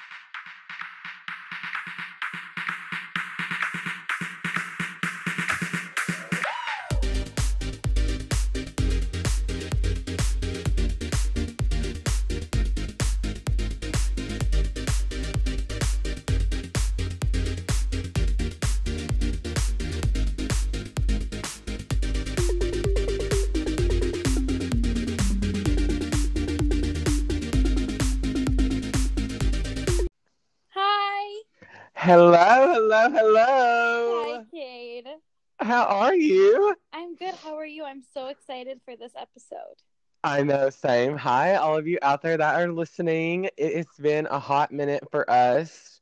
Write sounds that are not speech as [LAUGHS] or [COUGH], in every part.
Hi. Hello, hello, hello. Hi, Cade. How are you? I'm good. How are you? I'm so excited for this episode. I know, same. Hi, all of you out there that are listening. It, has been a hot minute for us.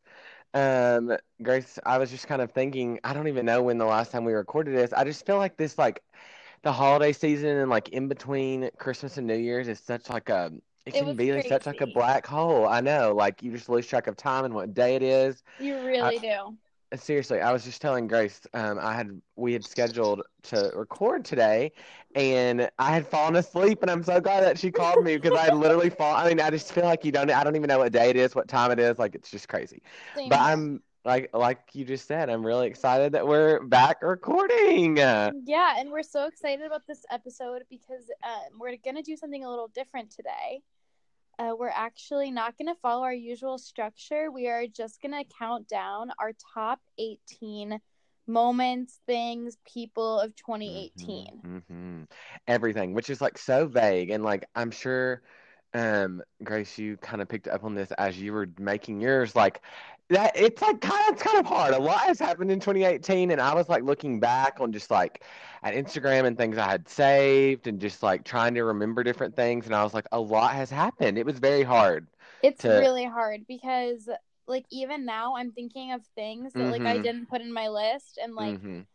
Um, Grace, I was just kind of thinking, I don't even know when the last time we recorded this. I just feel like this, like, the holiday season and like in between Christmas and New Year's is such like a it It can be like such like a black hole. I know, like you just lose track of time and what day it is. You really do. Seriously, I was just telling Grace, um, I had we had scheduled to record today, and I had fallen asleep, and I'm so glad that she called me because I had literally [LAUGHS] fall. I mean, I just feel like you don't. I don't even know what day it is, what time it is. Like it's just crazy. Same But. I'm like like you just said, I'm really excited that we're back recording. Uh, Yeah, and we're so excited about this episode because um, we're going to do something a little different today. Uh, we're actually not going to follow our usual structure. We are just going to count down our top 18 moments, things, people of 2018. hmm Everything, which is like so vague, and like I'm sure, um, Grace, you kind of picked up on this as you were making yours. Like that, it's like kind of it's kind of hard. A lot has happened in 2018, and I was like looking back on just like at Instagram and things I had saved, and just like trying to remember different things, and I was like, a lot has happened. It was very hard. It's to- really hard because, like, even now I'm thinking of things that, like, I Mhm. didn't put in my list, and, like, Mhm.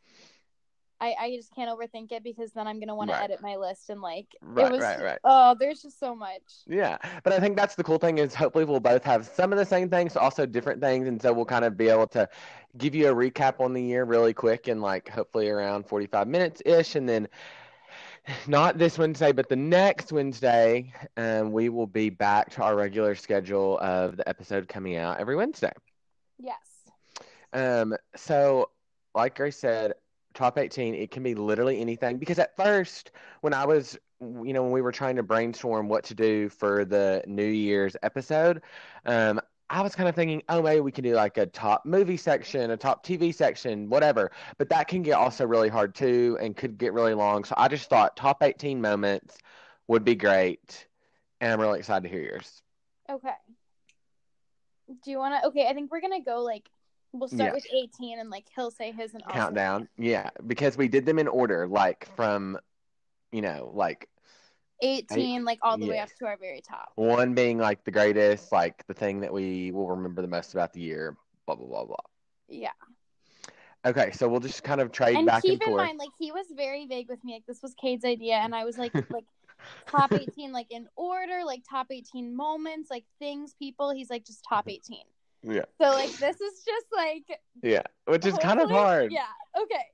I, I just can't overthink it because then I'm gonna want Right. to edit my list and like Right, it was right, right. oh there's just so much. Yeah, but I think that's the cool thing is hopefully we'll both have some of the same things, also different things, and so we'll kind of be able to give you a recap on the year really quick in like hopefully around 45 minutes ish, and then not this Wednesday, but the next Wednesday, um, we will be back to our regular schedule of the episode coming out every Wednesday. Yes. Um, so like Grace said, top 18, it can be literally anything because at first, when I was, you know, when we were trying to brainstorm what to do for the New Year's episode, um, I was kind of thinking, oh, maybe we can do like a top movie section, a top TV section, whatever. But that can get also really hard too and could get really long. So I just thought top 18 moments would be great. And I'm really excited to hear yours. Okay. Do you want to? Okay, I think we're gonna go like we'll start Yeah. with 18 and like he'll say his and I'll Countdown. Yeah, because we did them in order, like from, you know, like 18 like all the way up to our very top. one being like the greatest, like the thing that we will remember the most about the year, blah, blah, blah, blah. Yeah. Okay, so we'll just kind of trade And back keep and in forth. mind like he was very vague with me like this was Cade's idea and I was like [LAUGHS] like top 18 like in order like top 18 moments like things people he's like just top mm-hmm. 18. Yeah, So like this is just like yeah, which is kind of hard. Yeah. Okay.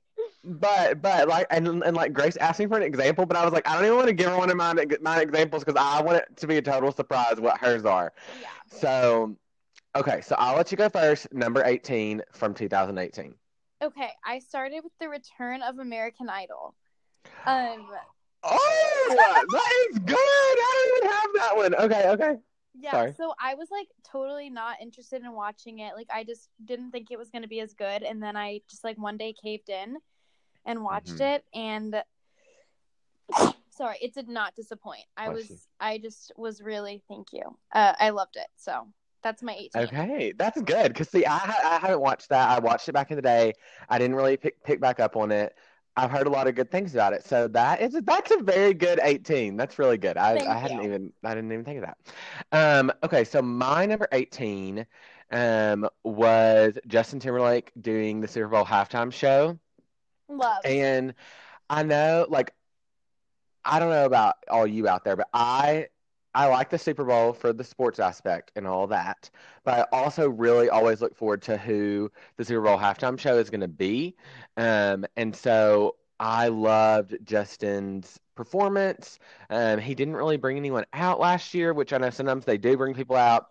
But but like and and like Grace asked me for an example, but I was like, I don't even want to give her one of my my examples because I want it to be a total surprise what hers are. Yeah. So, okay, so I'll let you go first. Number eighteen from 2018. Okay, I started with the return of American Idol. Um, Oh, that is good. I don't even have that one. Okay, okay. Yeah, Sorry. so I was like totally not interested in watching it. Like I just didn't think it was going to be as good and then I just like one day caved in and watched Mhm. it and [COUGHS] sorry, it did not disappoint. I Bless was you. I just was really thank you. Uh I loved it. So, that's my 18. Okay, that's good. Because see, I I haven't watched that. I watched it back in the day. I didn't really pick pick back up on it. I've heard a lot of good things about it. So that is that's a very good 18. That's really good. I, I hadn't you. even I didn't even think of that. Um, okay, so my number 18 um was Justin Timberlake doing the Super Bowl halftime show. Love. And I know, like, I don't know about all you out there, but I I like the Super Bowl for the sports aspect and all that. But I also really always look forward to who the Super Bowl halftime show is going to be. Um, and so I loved Justin's performance. Um, he didn't really bring anyone out last year, which I know sometimes they do bring people out.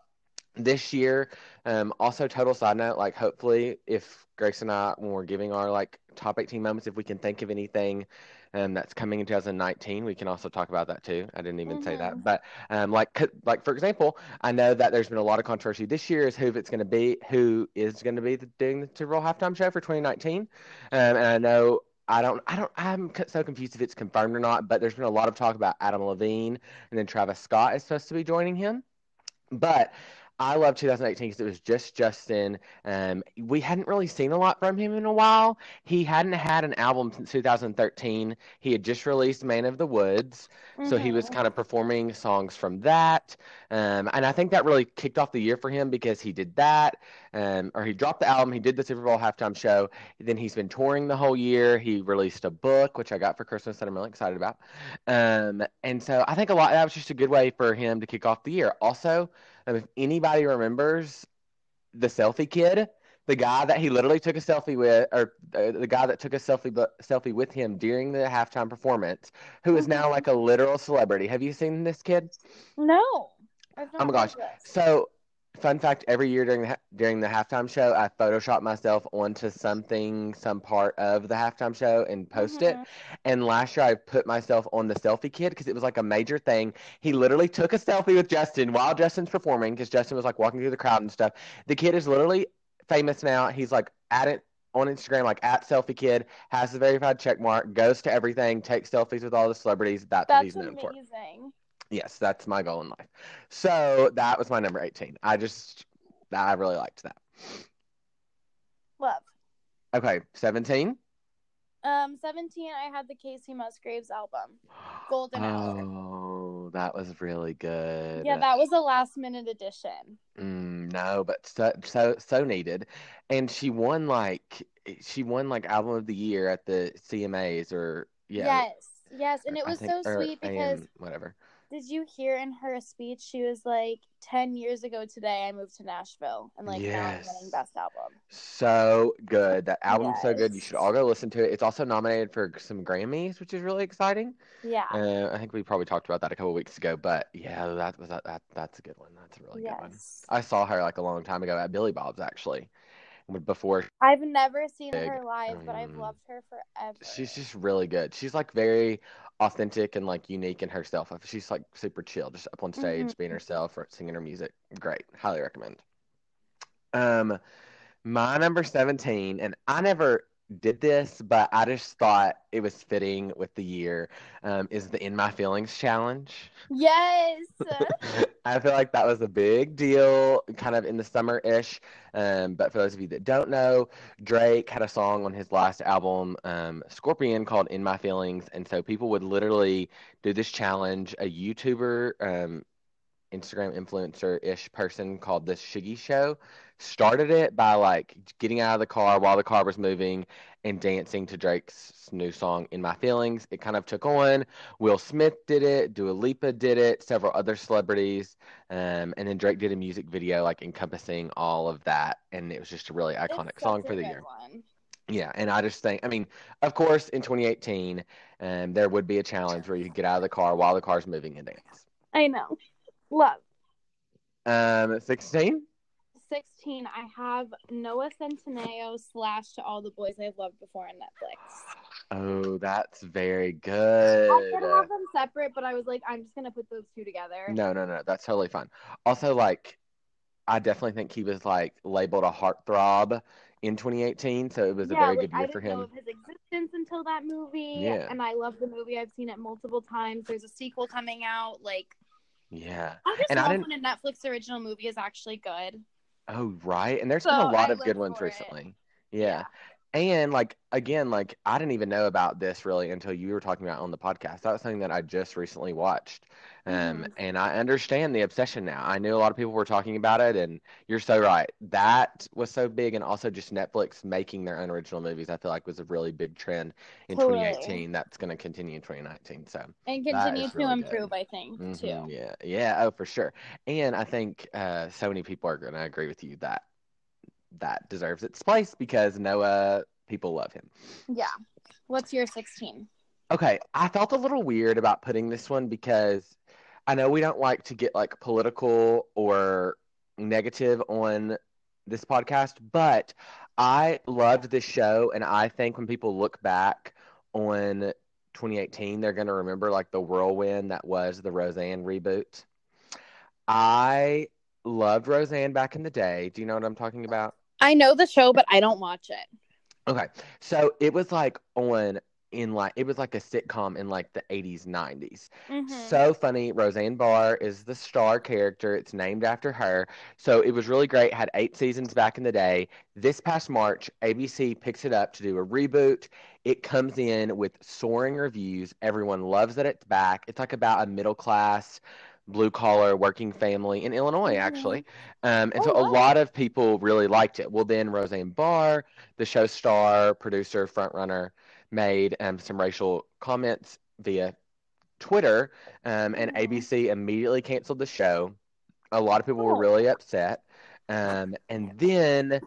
this year. Um, also, total side note, like hopefully, if Grace and I, when we're giving our like top 18 moments, if we can think of anything um, that's coming in 2019, we can also talk about that too. I didn't even mm-hmm. say that, Mm-hmm. but um, like like for example, I know that there's been a lot of controversy this year is who it's going to be, who is going to be the, doing the Super Bowl halftime show for 2019, um, and I know I don't, I don't, I'm so confused if it's confirmed or not. But there's been a lot of talk about Adam Levine, and then Travis Scott is supposed to be joining him. But I love 2018 because it was just Justin. Um, we hadn't really seen a lot from him in a while. He hadn't had an album since 2013. He had just released Man of the Woods, mm-hmm. so he was kind of performing songs from that. Um, and I think that really kicked off the year for him because he did that, um, or he dropped the album. He did the Super Bowl halftime show. Then he's been touring the whole year. He released a book, which I got for Christmas that I'm really excited about. Um, and so I think a lot that was just a good way for him to kick off the year. Also if anybody remembers the selfie kid, the guy that he literally took a selfie with, or uh, the guy that took a selfie selfie with him during the halftime performance, who is now like a literal celebrity. Have you seen this kid? No. oh my gosh! So fun fact every year during the during the halftime show i photoshop myself onto something some part of the halftime show and post mm-hmm. it and last year i put myself on the selfie kid because it was like a major thing he literally took a selfie with justin while justin's performing because justin was like walking through the crowd and stuff the kid is literally famous now he's like at it on Instagram, like at selfie kid, has the verified check mark, goes to everything, takes selfies with all the celebrities. That's, That's what he's known amazing. for. Yes, that's my goal in life. So that was my number 18. I just, I really liked that. Love. Okay, 17. Um, 17, I had the Kacey Musgraves album, Golden Hour. Oh, that was really good. Yeah, that was a last minute addition. Mm, no, but so, so, so needed. And she won like, she won like album of the year at the CMAs or, yeah. Yes, yes. And it was think, so sweet because, AM, whatever did you hear in her speech she was like 10 years ago today i moved to nashville and like yes. now i'm winning best album. So good. That album's yes. so good. You should all go listen to it. It's also nominated for some grammys which is really exciting. Yeah. Uh, i think we probably talked about that a couple weeks ago but yeah that was that, that that's a good one. That's a really yes. good one. I saw her like a long time ago at billy bob's actually before. I've never seen big. her live, but I've mm. loved her forever. She's just really good. She's like very authentic and like unique in herself. She's like super chill, just up on stage, mm-hmm. being herself, or singing her music. Great, highly recommend. Um, my number seventeen, and I never did this, but I just thought it was fitting with the year. Um, is the In My Feelings challenge? Yes. [LAUGHS] I feel like that was a big deal, kind of in the summer ish. Um, but for those of you that don't know, Drake had a song on his last album, um, Scorpion, called In My Feelings. And so people would literally do this challenge. A YouTuber, um, Instagram influencer ish person called This Shiggy Show started it by like getting out of the car while the car was moving and dancing to Drake's new song "In My Feelings." It kind of took on. Will Smith did it, Dua Lipa did it, several other celebrities, um, and then Drake did a music video like encompassing all of that, and it was just a really iconic song for the year. One. Yeah, and I just think, I mean, of course, in 2018, um, there would be a challenge where you could get out of the car while the car's moving and dance. I know, love. Um, 16. 16, I have Noah Centineo slash To All the Boys I've Loved Before on Netflix. Oh, that's very good. I could have them separate, but I was like, I'm just gonna put those two together. No, no, no, that's totally fine. Also, like, I definitely think he was like labeled a heartthrob in 2018, so it was a very like, good year for him. Know of his existence until that movie, yeah. and I love the movie. I've seen it multiple times. There's a sequel coming out. Like, yeah, I just and love I when a Netflix original movie is actually good. Oh, right. And there's so been a lot I of good ones it. recently. Yeah. yeah. And like again, like I didn't even know about this really until you were talking about on the podcast. That was something that I just recently watched. Um, mm-hmm. and I understand the obsession now. I knew a lot of people were talking about it, and you're so right. That was so big, and also just Netflix making their own original movies. I feel like was a really big trend in totally. 2018. That's going to continue in 2019. So and continue to really improve, good. I think mm-hmm. too. Yeah, yeah, oh for sure. And I think uh, so many people are going to agree with you that that deserves its place because Noah people love him. Yeah. What's your 16? Okay, I felt a little weird about putting this one because I know we don't like to get like political or negative on this podcast, but I loved this show, and I think when people look back on 2018, they're going to remember like the whirlwind that was the Roseanne reboot. I loved Roseanne back in the day. Do you know what I'm talking about? I know the show, but I don't watch it. Okay. So it was like on in like it was like a sitcom in like the 80s 90s Mhm. so funny. Roseanne barr is the star character. It's named after her. So it was really great. Had eight seasons back in the day. This past march abc picks it up to do a reboot. It comes in with soaring reviews. Everyone loves that it's back. It's like about a middle class blue collar working family in illinois Mhm. actually um, and Oh, so a wow. lot of people really liked it well then roseanne barr the show star producer frontrunner made um, some racial comments via Twitter, um, and Mhm. ABC immediately canceled the show. A lot of people were Oh. really upset. Um, and then,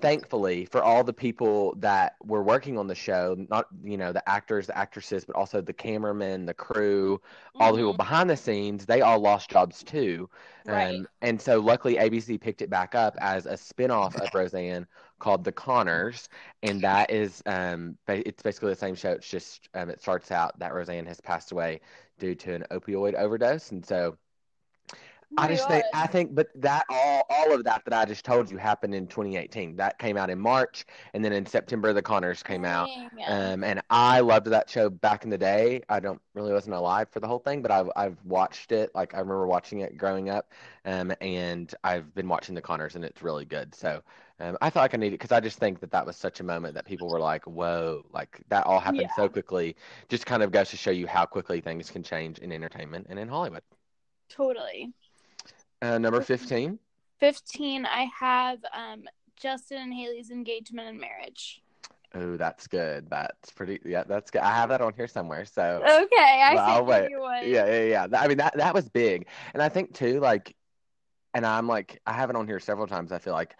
thankfully, for all the people that were working on the show, not you know the actors, the actresses, but also the cameramen, the crew, all the people Mhm. behind the scenes, they all lost jobs too. Right. Um, and so luckily ABC picked it back up as a spinoff of Roseanne called The Connors, and that is um it's basically the same show. It's just um, it starts out that Roseanne has passed away due to an opioid overdose, and so I just think I think, but that all all of that that I just told you happened in 2018. That came out in March, and then in September the Connors came out. Um, and I loved that show back in the day. I don't really wasn't alive for the whole thing, but I've I've watched it. Like I remember watching it growing up, um, and I've been watching the Connors, and it's really good. So um, I felt like I needed because I just think that that was such a moment that people were like, "Whoa!" Like that all happened so quickly. Just kind of goes to show you how quickly things can change in entertainment and in Hollywood. Totally. Uh, number 15. 15, I have um, Justin and Hailey's engagement and marriage. Oh, that's good. That's pretty. Yeah, that's good. I have that on here somewhere. So Okay, I Well, wait. yeah, yeah, yeah. I mean that that was big, and I think too, like, and I'm like, I have it on here several times. I feel like.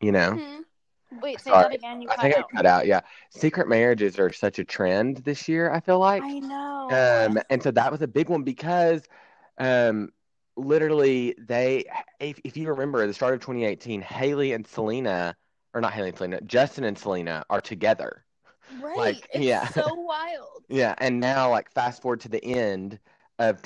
You know, Mhm. Wait, say Sorry. that again. You I cut think out. I cut out. Yeah, secret marriages are such a trend this year. I feel like. I know. Um, and so that was a big one because, um, literally they, if, if you remember, the start of 2018, Hailey and Selena, or not Hailey and Selena, Justin and Selena are together. right. like, it's yeah. so [LAUGHS] wild. Yeah, and now like fast forward to the end of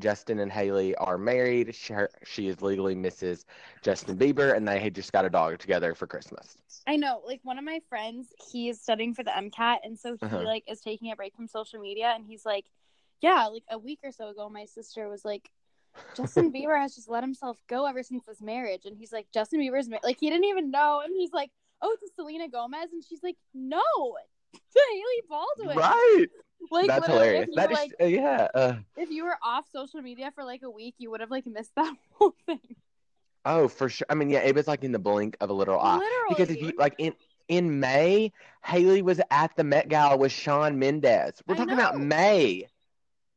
Justin and Hailey are married. She, she is legally Mrs. Justin Bieber, and they had just got a dog together for Christmas. I know. Like one of my friends, he is studying for the MCAT, and so he Uh-huh. like is taking a break from social media, and he's like, "Yeah, like a week or so ago, my sister was like." [LAUGHS] Justin Bieber has just let himself go ever since this marriage, and he's like, Justin Bieber's ma-. like he didn't even know, and he's like, oh, it's Selena Gomez, and she's like, no, [LAUGHS] to Hailey Baldwin. Right. Like That's hilarious. That is, like, uh, yeah. Uh, if you were off social media for like a week, you would have like missed that [LAUGHS] whole thing. oh, for sure. I mean, yeah, it was like in the blink of a little eye. Literally, Because if you like in in May, Hailey was at the Met Gala with Shawn Mendes. We're I talking about. May.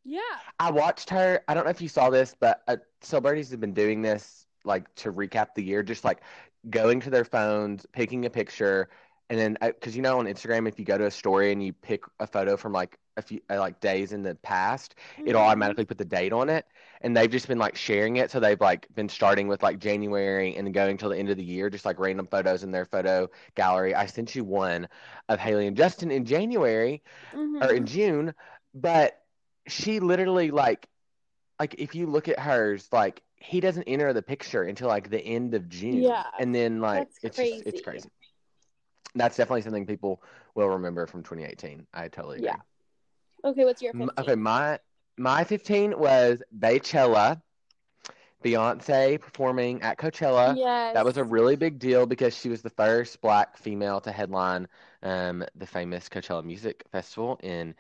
yeah, I watched her. I don't know if you saw this, but uh, celebrities have been doing this like to recap the year, just like going to their phones, picking a picture, and then because you know on Instagram, if you go to a story and you pick a photo from like a few uh, like days in the past, it'll Mhm. automatically put the date on it. And they've just been like sharing it, so they've like been starting with like January and going till the end of the year, just like random photos in their photo gallery. I sent you one of Hailey and Justin in January Mhm. or in June, but she literally like like if you look at hers, like he doesn't enter the picture until like the end of June. Yeah, And then like that's it's just it's crazy. That's definitely something people will remember from 2018. I totally agree. Yeah. Okay, what's your 15? Okay, my my 15 was Beychella, Beyonce performing at Coachella. yes. That was a really big deal because she was the first black female to headline um, the famous Coachella Music Festival in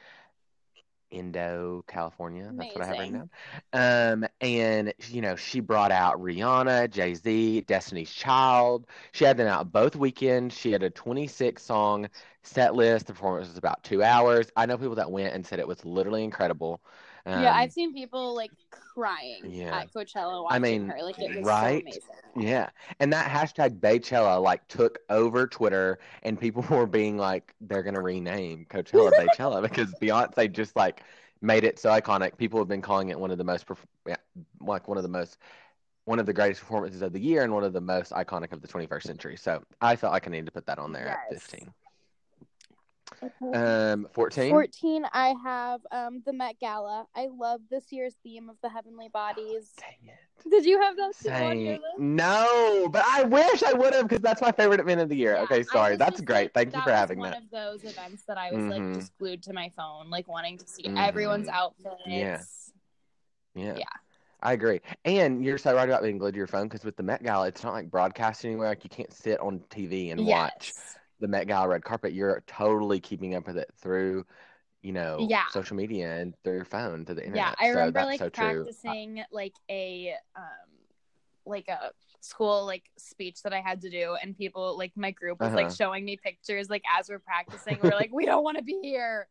Indio, California. That's what I have written down. Um, and you know, she brought out Rihanna, Jay Z, Destiny's Child. She had them out both weekends. She had a 26 song set list. The performance was about two hours. I know people that went and said it was literally incredible. Um, yeah, I've seen people like crying Yeah. at Coachella watching I mean, her. Like it was right? so amazing. Yeah, and that hashtag Beychella like took over Twitter, and people [LAUGHS] were being like, they're gonna rename Coachella Beychella because Beyonce just like made it so iconic. People have been calling it one of the most, yeah, like one of the most, one of the greatest performances of the year, and one of the most iconic of the 21st century. So I felt like I needed to put that on there at Yes. 15. Um, 14. 14, I have um the Met Gala. I love this year's theme of the heavenly bodies. Dang it. Did you have Same. No, but I wish I would have because that's my favorite event of the year. Yeah, okay, sorry. That's great. Thank you for having one that. of those events that I was Mhm. like just glued to my phone, like wanting to see Mhm. everyone's outfits. Yeah. Yeah. Yeah. I agree. And you're so right about being glued to your phone because with the Met Gala, it's not like broadcast anywhere. Like you can't sit on TV and watch Yes. The Met Gala red carpet. You're totally keeping up with it through, you know, Yeah. social media and through your phone to the internet. Yeah, I so remember that's like so true. practicing like a um like a school like speech that I had to do and people like my group was Uh-huh. like showing me pictures like as we're practicing. We're like, [LAUGHS] we don't want to be here.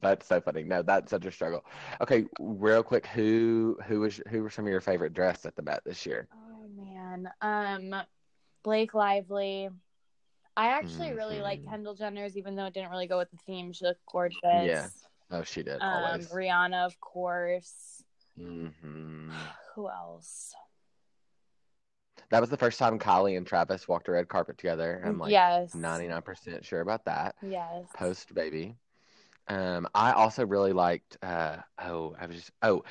That's so funny. No, that's such a struggle. Okay, real quick, who who was who were some of your favorite dress at the Met this year? Oh man. Um Blake Lively. I actually really like Mhm. Kendall Jenner's even though it didn't really go with the theme. She looked gorgeous. Yeah, Oh, she did Um always. Rihanna, of course. hmm [SIGHS] Who else? That was the first time Kylie and Travis walked a red carpet together. I'm like yes. 99% sure about that. Yes. Post baby. Um, I also really liked. Uh, oh, I was just. Oh,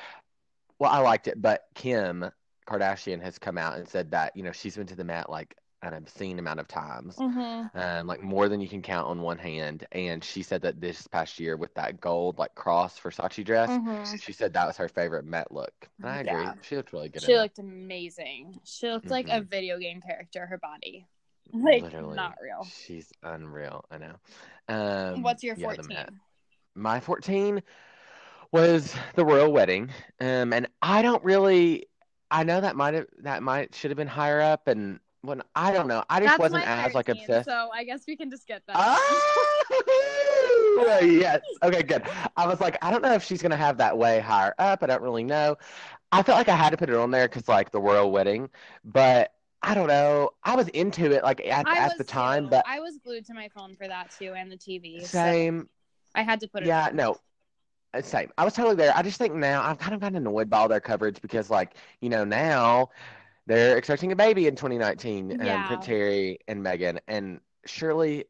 well, I liked it, but Kim Kardashian has come out and said that you know she's been to the Met like an obscene amount of times, Mm-hmm. um, like more than you can count on one hand. And she said that this past year with that gold like cross Versace dress, Mm-hmm. she said that was her favorite Met look. And I agree. Yeah. She looked really good. She in it. looked amazing. She looked like a Mhm. video game character, her body. [LAUGHS] Like Literally. not real. She's unreal. I know. Um, What's your yeah, 14? Met. My 14 was the royal wedding. Um, and I don't really, I know that might have, that might, should have been higher up. And when, I don't know. I just That's wasn't as like 13, obsessed. So I guess we can just get that. Oh, [LAUGHS] yes. Okay, good. I was like, I don't know if she's gonna have that way higher up. I don't really know. I felt like I had to put it on there because like the royal wedding, but I don't know. I was into it like at, at the time, too. but I was glued to my phone for that too and the TV. so same. I had to put it. Yeah, on. no. uh, Same. I was totally there. I just think now I've kind of gotten annoyed by all their coverage because, like, you know, now they're expecting a baby in 2019, um, Yeah. Prince Harry and Meghan. And surely,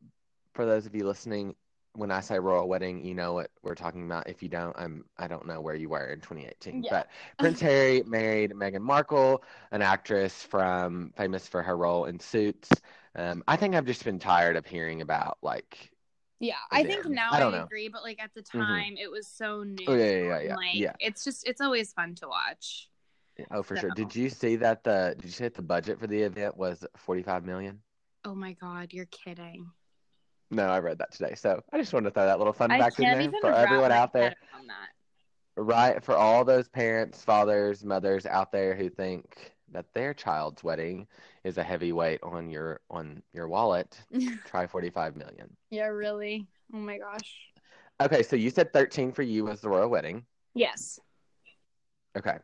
for those of you listening, when I say royal wedding, you know what we're talking about. If you don't, I'm I don't know where you were in 2018. Yeah. But Prince [LAUGHS] Harry married Meghan Markle, an actress from famous for her role in Suits. Um, I think I've just been tired of hearing about like Yeah, I think now I I, agree, but like at the Mhm. time, it was so new. Oh, yeah, yeah, yeah, and, yeah, Like yeah. it's just it's always fun to watch. Oh, for sure. Did you see that the did you that the budget for the event was 45 million? Oh my god, you're kidding! No, I read that today. So I just wanted to throw that little fun I fact in there for everyone out there. Right, for all those parents, fathers, mothers out there who think that their child's wedding is a heavy weight on your on your wallet, [LAUGHS] try 45 million. yeah, really. Oh my gosh. Okay, so you said 13 for you was the royal wedding. Yes. Okay.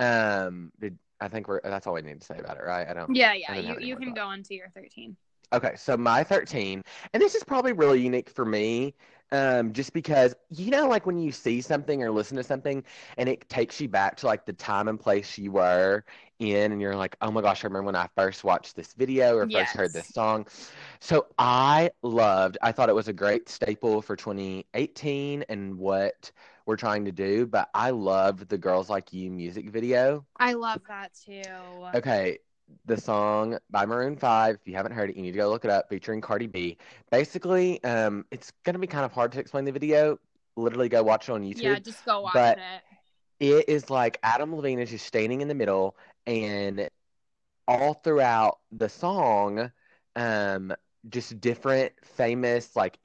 Um did I think we're that's all we need to say about it, right? I don't Yeah, yeah. don't You you can go on to your thirteen. Okay, so my 13, and this is probably really unique for me, um, just because, you know, like when you see something or listen to something and it takes you back to like the time and place you were in, and you're like, oh my gosh, I remember when I first watched this video or first heard this song. So I loved, I thought it was a great staple for 2018 and what we're trying to do, but I loved the Girls Like You music video. I love that too. Okay, the song by Maroon 5, if you haven't heard it, you need to go look it up, featuring Cardi B. Basically, um, it's going to be kind of hard to explain the video. Literally go watch it on YouTube. Yeah, just go watch but- it. It is like Adam Levine is just standing in the middle, and all throughout the song, um, just different famous, like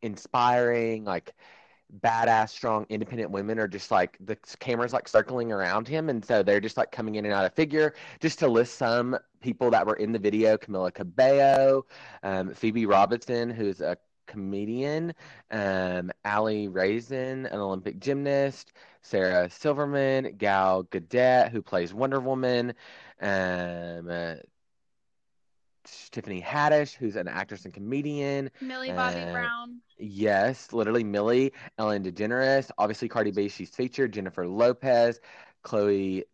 inspiring, like badass, strong, independent women are just like the cameras like circling around him, and so they're just like coming in and out of figure. Just to list some people that were in the video: Camila Cabello, um, Phoebe Robinson, who's a comedian, um, Aly Raisman, an Olympic gymnast, Sarah Silverman, Gal Gadot, who plays Wonder Woman, um, uh, Tiffany Haddish, who's an actress and comedian. Millie Bobby Uh, Brown. Yes, literally Millie, Ellen DeGeneres, obviously Cardi B, she's featured, Jennifer Lopez, Chloe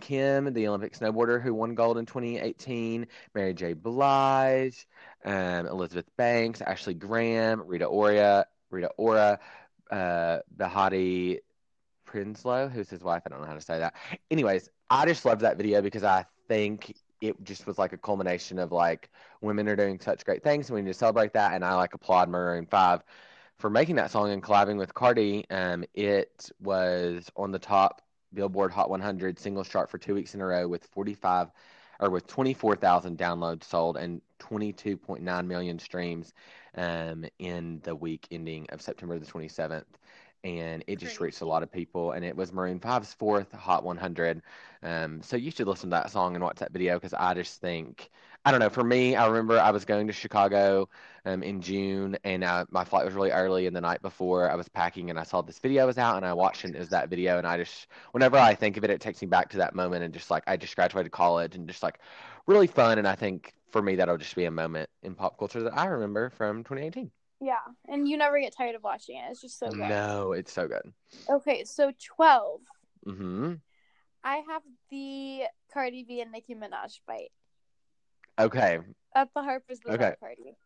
Kim, the Olympic snowboarder who won gold in 2018, Mary J. Blige, um, Elizabeth Banks, Ashley Graham, Rita Ora, Rita Ora, uh, Behati Prinslow, who's his wife. I don't know how to say that. Anyways, I just loved that video because I think it just was like a culmination of like women are doing such great things and we need to celebrate that. And I like applaud Maroon 5 for making that song and collabing with Cardi. Um, it was on the top Billboard Hot 100 singles chart for two weeks in a row with 45 or with 24,000 downloads sold and 22.9 million streams um, in the week ending of September the 27th. And it just reached a lot of people, and it was Maroon 5's fourth Hot 100. Um, so you should listen to that song and watch that video because I just think, I don't know, for me, I remember I was going to Chicago um, in June, and uh, my flight was really early. And the night before, I was packing, and I saw this video was out, and I watched it. and It was that video, and I just, whenever I think of it, it takes me back to that moment, and just like I just graduated college, and just like really fun. And I think for me, that'll just be a moment in pop culture that I remember from 2018. Yeah, and you never get tired of watching it. It's just so good. No, it's so good. Okay, so twelve. Mm-hmm. I have the Cardi B and Nicki Minaj fight Okay. at the Harper's Bazaar Okay. party.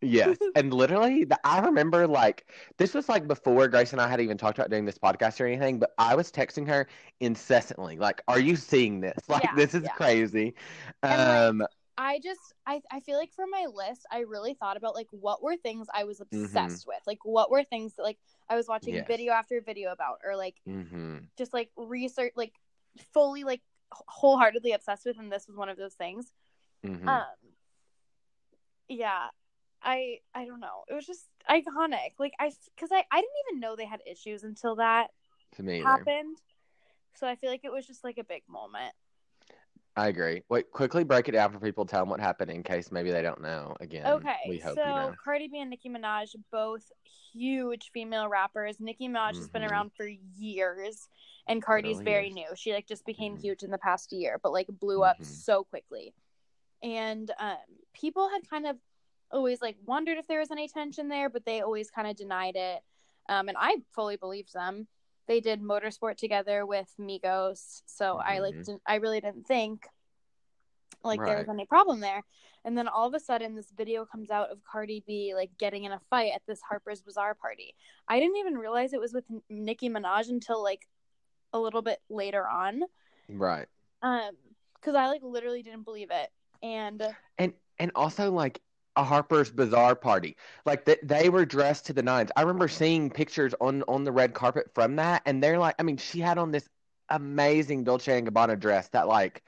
Yes. [LAUGHS] and literally, the, I remember like this was like before Grace and I had even talked about doing this podcast or anything, but I was texting her incessantly, like, "Are you seeing this? [LAUGHS] Like, Yeah, this is yeah. crazy." And, like, Um, I just I I feel like for my list, I really thought about like what were things I was obsessed with, like what were things that like I was watching Yes. video after video about, or like hmm just like research, like fully like wholeheartedly obsessed with, and this was one of those things. hmm Um, yeah, I I don't know. It was just iconic. Like I because I I didn't even know they had issues until that to me, happened. So I feel like it was just like a big moment. I agree. Wait, quickly break it down for people. Tell them what happened in case maybe they don't know. Again, Okay, we hope so you know. Cardi B and Nicki Minaj, both huge female rappers. Nicki Minaj has been Mhm. around for years, and Cardi's Really very is. new. She like just became Mhm. huge in the past year, but like blew up Mhm. so quickly. And um, people had kind of always like wondered if there was any tension there, but they always kind of denied it. Um, and I fully believed them. They did motorsport together with Migos, so I like Mhm. didn't, I really didn't think like there was any problem there. And then all of a sudden, this video comes out of Cardi B like getting in a fight at this Harper's Bazaar party. I didn't even realize it was with Nicki Minaj until like a little bit later on, Right. um, because I like literally didn't believe it. And And and also like a Harper's Bazaar party. Like that they were dressed to the nines. I remember seeing pictures on on the red carpet from that, and they're like, I mean, she had on this amazing Dolce and Gabbana dress that like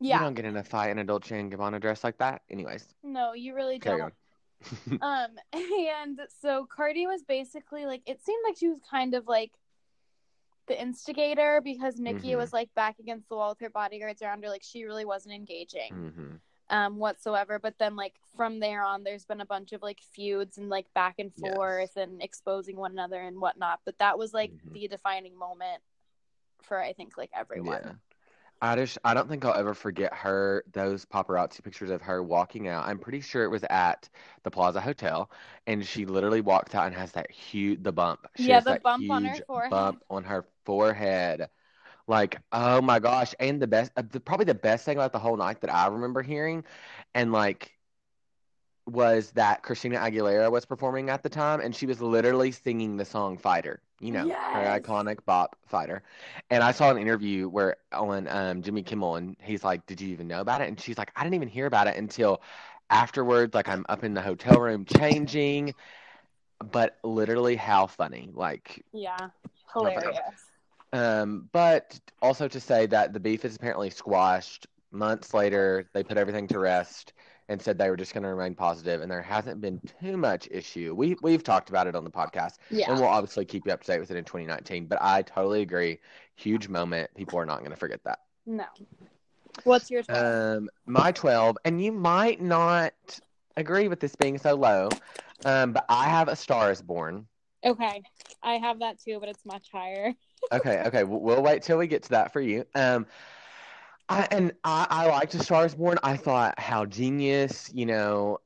yeah, you don't get in a fight in a Dolce and Gabbana dress like that. Anyways, no, you really carry don't. [LAUGHS] um, [LAUGHS] and so Cardi was basically like it seemed like she was kind of like the instigator because Nicki Mhm. was like back against the wall with her bodyguards around her, like she really wasn't engaging. hmm um whatsoever but then like from there on there's been a bunch of like feuds and like back and Yes. forth and exposing one another and whatnot but that was like Mhm. the defining moment for i think like everyone Yeah. I just I don't think I'll ever forget her those paparazzi pictures of her walking out. I'm pretty sure it was at the Plaza Hotel, and she literally walked out and has that huge the bump. She Yeah, the bump on her forehead. bump on her forehead. Like, oh my gosh! And the best, uh, the, probably the best thing about the whole night that I remember hearing, and like, was that Christina Aguilera was performing at the time, and she was literally singing the song "Fighter." You know, her iconic bop "Fighter." And I saw an interview where on um, Jimmy Kimmel, and he's like, "Did you even know about it?" And she's like, "I didn't even hear about it until afterwards. Like I'm up in the hotel room changing." But literally, how funny! Like, yeah hilarious um, but also to say that the beef is apparently squashed. Months later, they put everything to rest, and said they were just going to remain positive, and there hasn't been too much issue. We we've talked about it on the podcast, Yeah. and we'll obviously keep you up to date with it in 2019. But I totally agree. Huge moment. People are not going to forget that. No. What's your 12? Um, my 12, and you might not agree with this being so low, um, but I have A Star Is Born. okay. I have that too, but it's much higher. Okay, okay, we'll, we'll wait till we get to that for you. Um, I and I, I liked A Star Is Born. I thought how genius, you know,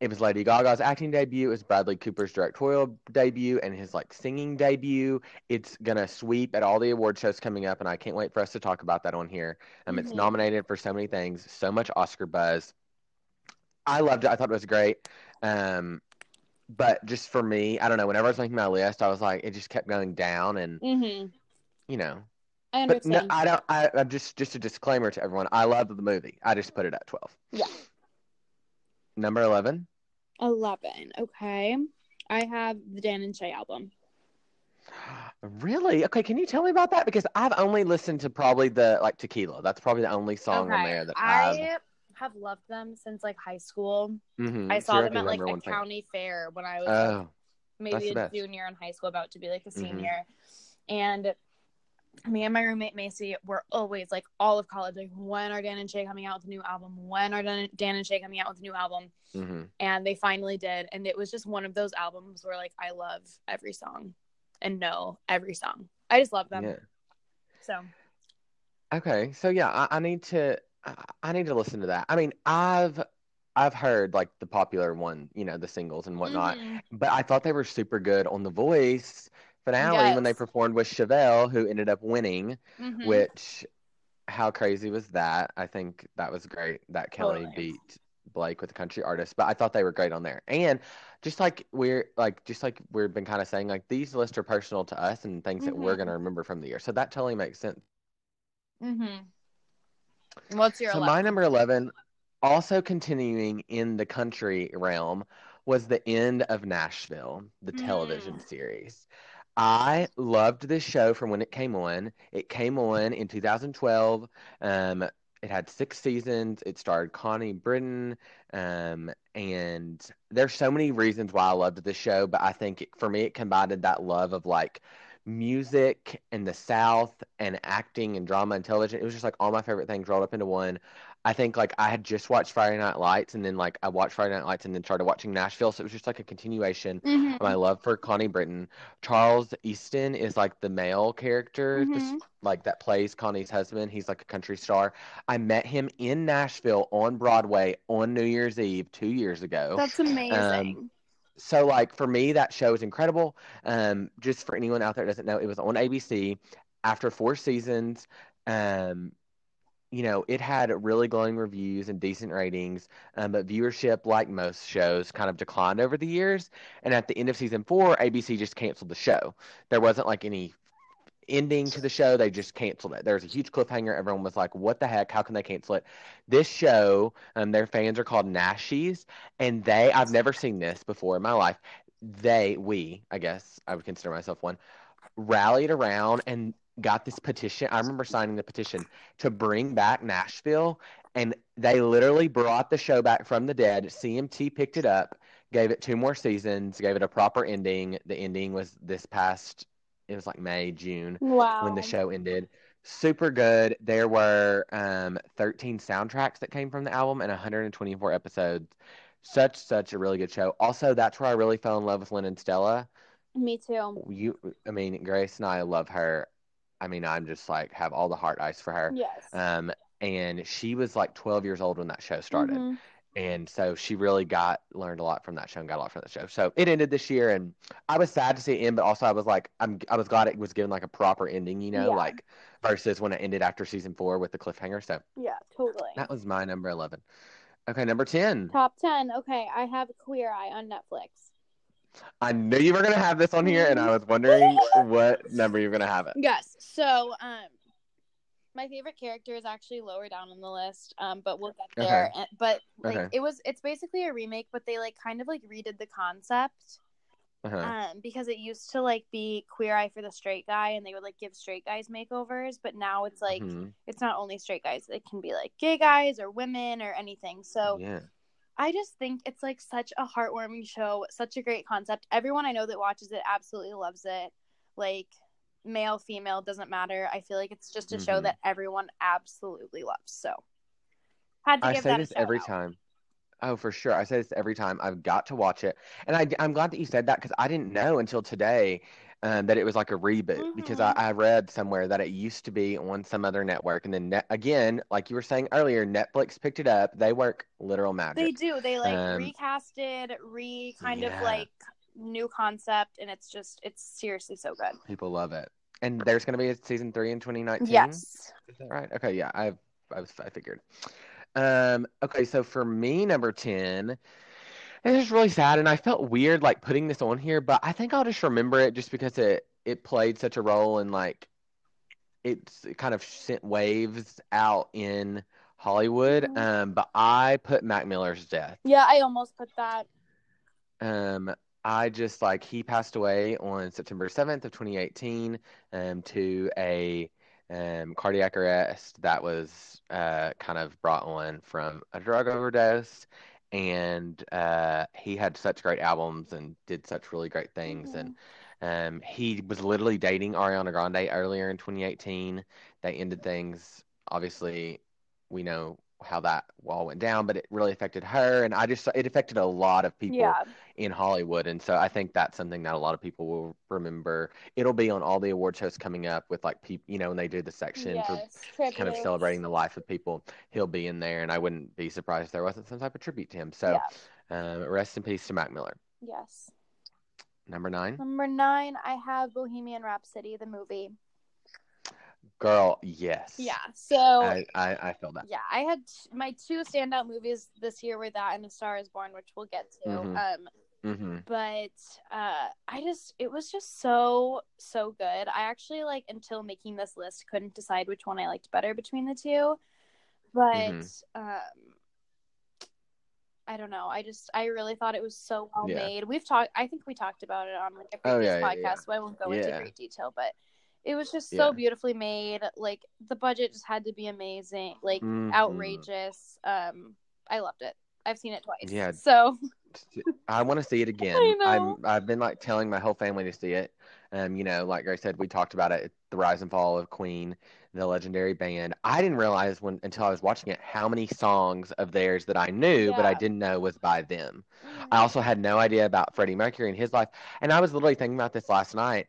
it was Lady Gaga's acting debut, it was Bradley Cooper's directorial debut, and his like singing debut. It's gonna sweep at all the award shows coming up, and I can't wait for us to talk about that on here. Um, it's Mhm. nominated for so many things, so much Oscar buzz. I loved it. I thought it was great. Um, but just for me, I don't know. Whenever I was making my list, I was like, it just kept going down, and Mm-hmm. you know. I But no, understand. I don't. I, I'm just just a disclaimer to everyone. I love the movie. I just put it at twelve. Yeah. Number eleven. 11. Okay. I have the Dan and Shay album. Really? Okay. Can you tell me about that? Because I've only listened to probably the like Tequila. That's probably the only song on there that I've. I have loved them since like high school. Mhm. I saw them at like a county fair when I was like, Oh, maybe a junior in high school, about to be like a Mhm. senior. And me and my roommate Macy were always like all of college, like when are Dan and Shay coming out with a new album? When are Dan and Shay coming out with a new album? hmm And they finally did, and it was just one of those albums where like I love every song and know every song. I just love them. yeah. So Okay. So yeah, I, I need to. I, need to listen to that. I mean, I've I've heard like the popular one, you know, the singles and whatnot. Mhm. But I thought they were super good on The Voice finale when they performed with Chevel, who ended up winning. Mhm. Which, how crazy was that? I think that was great that Kelly Totally. beat Blake with the country artist. But I thought they were great on there. And just like we're like just like we've been kind of saying, like these lists are personal to us and things that we're Mhm. gonna remember from the year. So that totally makes sense. Mhm. What's your So 11? my number 11, also continuing in the country realm, was the end of Nashville, the television Mm. series. I loved this show from when it came on. It came on in 2012. Um, it had six seasons. It starred Connie Britton. Um, and there's so many reasons why I loved this show, but I think it, for me, it combined that love of like music and the South and acting and drama and television. It was just like all my favorite things rolled up into one. I think like I had just watched Friday Night Lights and then like I watched Friday Night Lights and then started watching Nashville. So it was just like a continuation Mhm. of my love for Connie Britton. Charles Esten is like the male character, Mhm. like that plays Connie's husband. He's like a country star. I met him in Nashville on Broadway on New Year's Eve two years ago That's amazing. So like for me that show is incredible. Um just for anyone out there doesn't know it was on abc after four seasons. Um you know it had really glowing reviews and decent ratings um, but viewership like most shows kind of declined over the years. And at the end of season four abc just canceled the show. There wasn't like any ending to the show they just canceled it. There was a huge cliffhanger. Everyone was like what the heck? How can they cancel it? This show um, their fans are called nashies and they i've never seen this before in my life. They we i guess i would consider myself one rallied around and got this petition i remember signing the petition to bring back nashville and they literally brought the show back from the dead. Cmt picked it up gave it two more seasons gave it a proper ending. The ending was this past it was like may june wow. when the show ended. Super good. There were um, 13 soundtracks that came from the album and 124 episodes. Such such a really good show. Also, that's where I really fell in love with Lennon Stella. Me too. You, I mean, Grace and I love her. I mean, I'm just like have all the heart ice for her. Yes. Um, and she was like 12 years old when that show started Mhm. And so she really got learned a lot from that show and got a lot from that show. So it ended this year, and I was sad to see it end, but also I was like, I'm I was glad it was given like a proper ending, you know, Yeah. like versus when it ended after season four with the cliffhanger. So Yeah, totally. that was my number eleven. Okay, number ten. Top 10. Okay, I have Queer Eye on Netflix. I knew you were gonna have this on here, and I was wondering [LAUGHS] what number you were gonna have it. Yes. So, um, my favorite character is actually lower down on the list, um, but we'll get there. And, but like, Okay. it was, it's basically a remake, but they like kind of like redid the concept, Uh-huh. um, because it used to like be Queer Eye for the straight guy, and they would like give straight guys makeovers, but now it's like Mhm. it's not only straight guys; it can be like gay guys or women or anything. So, yeah, I just think it's like such a heartwarming show, such a great concept. Everyone I know that watches it absolutely loves it. Like male, female, doesn't matter. I feel like it's just a show Mhm. that everyone absolutely loves. So had to I give say that this every out. time. Oh, for sure. I say this every time. I've got to watch it, and I, I'm glad that you said that because I didn't know until today um, that it was like a reboot because I, Mhm. I read somewhere that it used to be on some other network, and then net, again, like you were saying earlier, Netflix picked it up. They work literal magic. They do. They like Um, it, re kind of like new concept, and it's just it's seriously so good. People love it, and there's going to be a season three in 2019. Yes. Is that right? Okay, yeah, I I was I figured. Um, okay, so for me, number 10, and it's really sad, and I felt weird like putting this on here, but I think I'll just remember it just because it it played such a role in like it's it kind of sent waves out in Hollywood. Mhm. Um, but I put Mac Miller's death. Yeah, I almost put that. Um, I just like he passed away on September 7th of 2018 um, to a um, cardiac arrest that was uh, kind of brought on from a drug overdose. And uh, he had such great albums and did such really great things. And um, he was literally dating Ariana Grande earlier in 2018. They ended things. Obviously, we know how that all went down, but it really affected her. And I just, it affected a lot of people Yeah. in Hollywood. And so I think that's something that a lot of people will remember. It'll be on all the award shows coming up with like people, you know, when they do the section for Yes. kind of celebrating the life of people, he'll be in there. And I wouldn't be surprised if there wasn't some type of tribute to him. So Yeah. um, rest in peace to Mac Miller. Yes. Number nine, Number nine, I have Bohemian Rhapsody, the movie. Girl, yes. Yeah. So I, I, I feel that. yeah, I had my two standout movies this year were that and A Star Is Born, which we'll get to. Mhm. Um, hmm but uh, I just it was just so so good. I actually like until making this list couldn't decide which one I liked better between the two, but Mhm. um, I don't know. I just I really thought it was so well Yeah. made. We've talked. I think we talked about it on like a Oh, previous yeah, yeah, podcast, yeah. so I won't go into great detail, but. It was just Yeah. so beautifully made. Like the budget just had to be amazing, like Mhm. outrageous. Um, I loved it. I've seen it twice. Yeah. So [LAUGHS] I want to see it again. I know. I'm I've been like telling my whole family to see it. Um, you know, like I said, we talked about it, the rise and fall of Queen, the legendary band. I didn't realize when until I was watching it how many songs of theirs that I knew, but I didn't know was by them. I also had no idea about Freddie Mercury and his life. And I was literally thinking about this last night.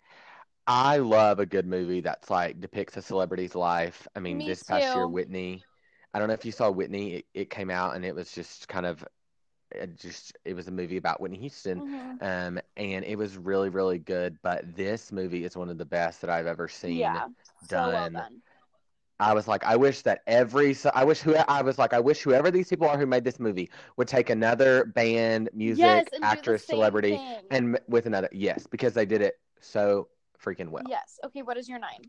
I love a good movie that's like depicts a celebrity's life. I mean, Me this past year. Whitney. I don't know if you saw Whitney. It, it came out and it was just kind of, it just it was a movie about Whitney Houston. Mhm. Um, and it was really, really good. But this movie is one of the best that I've ever seen. yeah, so well done. done. I was like, I wish that every, I wish who I was like, I wish whoever these people are who made this movie would take another band, music, yes, and do the actress, celebrity, thing. and with another, yes, because they did it so freaking well. yes. Okay, what is your nine?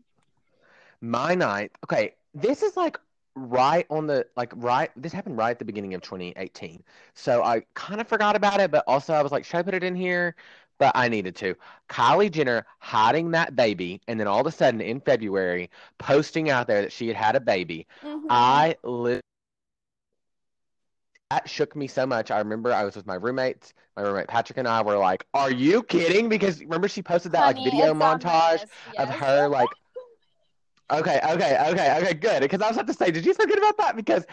My nine. okay, this is like right on the like right. This happened right at the beginning of 2018, so I kind of forgot about it, but also I was like, should I put it in here? But I needed to. Kylie Jenner hiding that baby, and then all of a sudden in February, posting out there that she had had a baby. Mhm. I li- that shook me so much. I remember I was with my roommates. My roommate Patrick and I were like, "Are you kidding?" Because remember she posted that like video it's on my montage list, of her like okay okay okay okay good because i was about to say did you forget about that because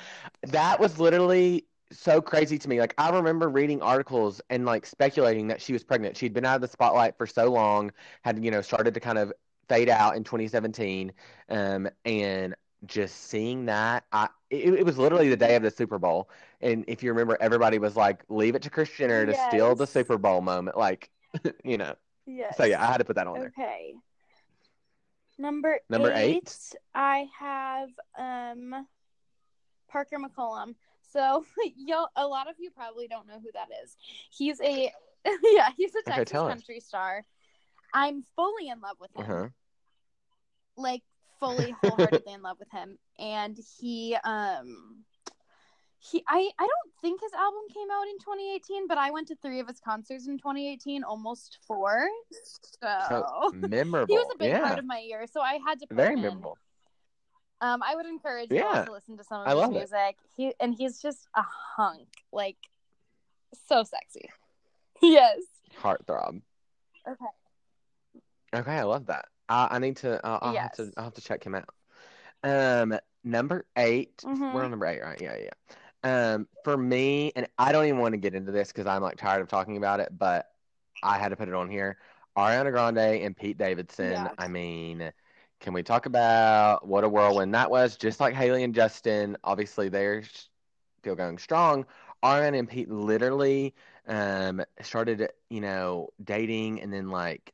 that was literally so crazy to me like i remember reading articles and like speculating that she was pregnant she'd been out of the spotlight for so long had you know started to kind of fade out in 2017 um and just seeing that i it, it was literally the day of the super bowl and if you remember everybody was like leave it to kris jenner to steal the super bowl moment like [LAUGHS] you know Yes. so yeah i had to put that on there Okay. Number Number eight, eight? I have um Parker McCollum. So [LAUGHS] y'all a lot of you probably don't know who that is. He's a [LAUGHS] yeah, he's a Okay, Texas us. country star. I'm fully in love with him. uh-huh Like fully wholeheartedly in love with him. And he um he I, I don't think his album came out in 2018, but I went to three of his concerts in 2018, almost four. So, so memorable [LAUGHS] he was a big yeah part of my year, so I had to put very him in. memorable Um, I would encourage you all to listen to some of I his love it. music. He and he's just a hunk. Like So sexy. [LAUGHS] Yes. Heartthrob. Okay. Okay, I love that. I, I need to. I'll, I'll have to. I'll have to check him out. Um, number 8 Mhm. We're on number eight, right? Yeah, yeah. Um, for me, and I don't even want to get into this because I'm like tired of talking about it, but I had to put it on here. Ariana Grande and Pete Davidson. Yeah. I mean, can we talk about what a whirlwind that was? Just like Hailey and Justin, obviously they're still going strong. Ariana and Pete literally um started, you know, dating and then like